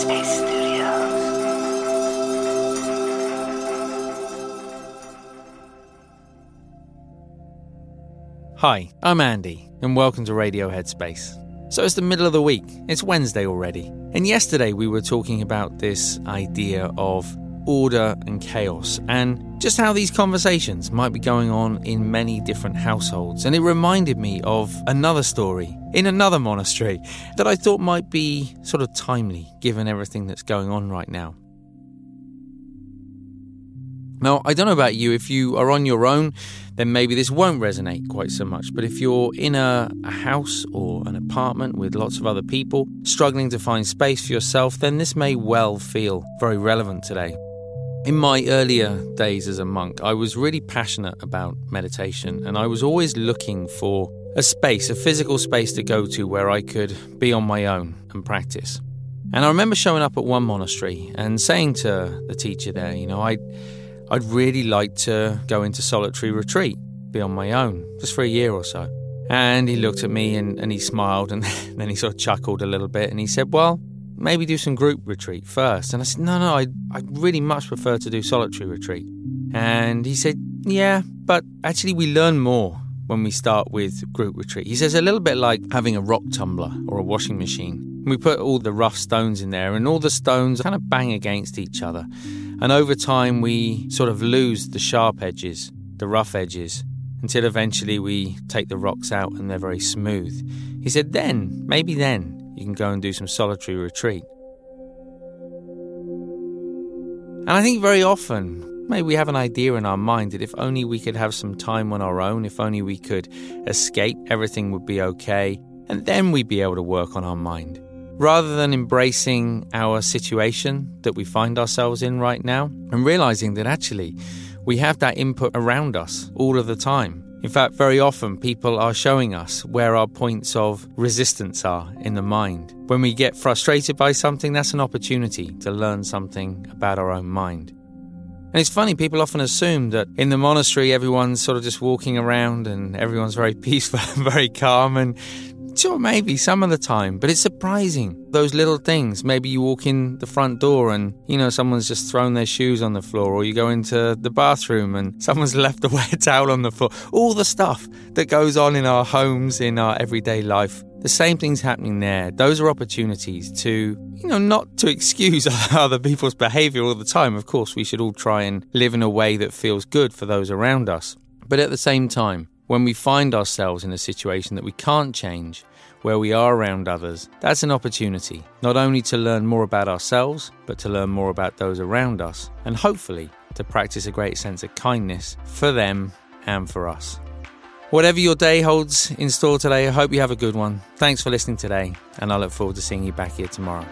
Headspace Studios. Hi, I'm Andy, and welcome to Radio Headspace. So it's the middle of the week, it's Wednesday already, and yesterday we were talking about this idea of order and chaos, and just how these conversations might be going on in many different households. And it reminded me of another story in another monastery that I thought might be sort of timely given everything that's going on right now. Now, I don't know about you, if you are on your own, then maybe this won't resonate quite so much. But if you're in a, a, house or an apartment with lots of other people, struggling to find space for yourself, then this may well feel very relevant today. In my earlier days as a monk, I was really passionate about meditation and I was always looking for a space, a physical space to go to where I could be on my own and practice. And I remember showing up at one monastery and saying to the teacher there, you know, I'd, I'd really like to go into solitary retreat, be on my own, just for a year or so. And he looked at me and, and he smiled and then he sort of chuckled a little bit and he said, Well, maybe do some group retreat first. And I said, no, no, I, I really much prefer to do solitary retreat. And he said, yeah, but actually we learn more when we start with group retreat. He says a little bit like having a rock tumbler or a washing machine. We put all the rough stones in there, and all the stones kind of bang against each other. And over time, we sort of lose the sharp edges, the rough edges, until eventually we take the rocks out and they're very smooth. He said, then, maybe then, you can go and do some solitary retreat. And I think very often, maybe we have an idea in our mind that if only we could have some time on our own, if only we could escape, everything would be okay, and then we'd be able to work on our mind. Rather than embracing our situation that we find ourselves in right now and realizing that actually we have that input around us all of the time. In fact, very often people are showing us where our points of resistance are in the mind. When we get frustrated by something, that's an opportunity to learn something about our own mind. And it's funny, people often assume that in the monastery everyone's sort of just walking around and everyone's very peaceful and very calm. And Sure, maybe some of the time, but it's surprising. Those little things. Maybe you walk in the front door and, you know, someone's just thrown their shoes on the floor, or you go into the bathroom and someone's left a wet towel on the floor. All the stuff that goes on in our homes, in our everyday life. The same thing's happening there. Those are opportunities to, you know, not to excuse other people's behavior all the time. Of course, we should all try and live in a way that feels good for those around us. But at the same time, when we find ourselves in a situation that we can't change, where we are around others, that's an opportunity not only to learn more about ourselves, but to learn more about those around us, and hopefully to practice a great sense of kindness for them and for us. Whatever your day holds in store today, I hope you have a good one. Thanks for listening today, and I look forward to seeing you back here tomorrow.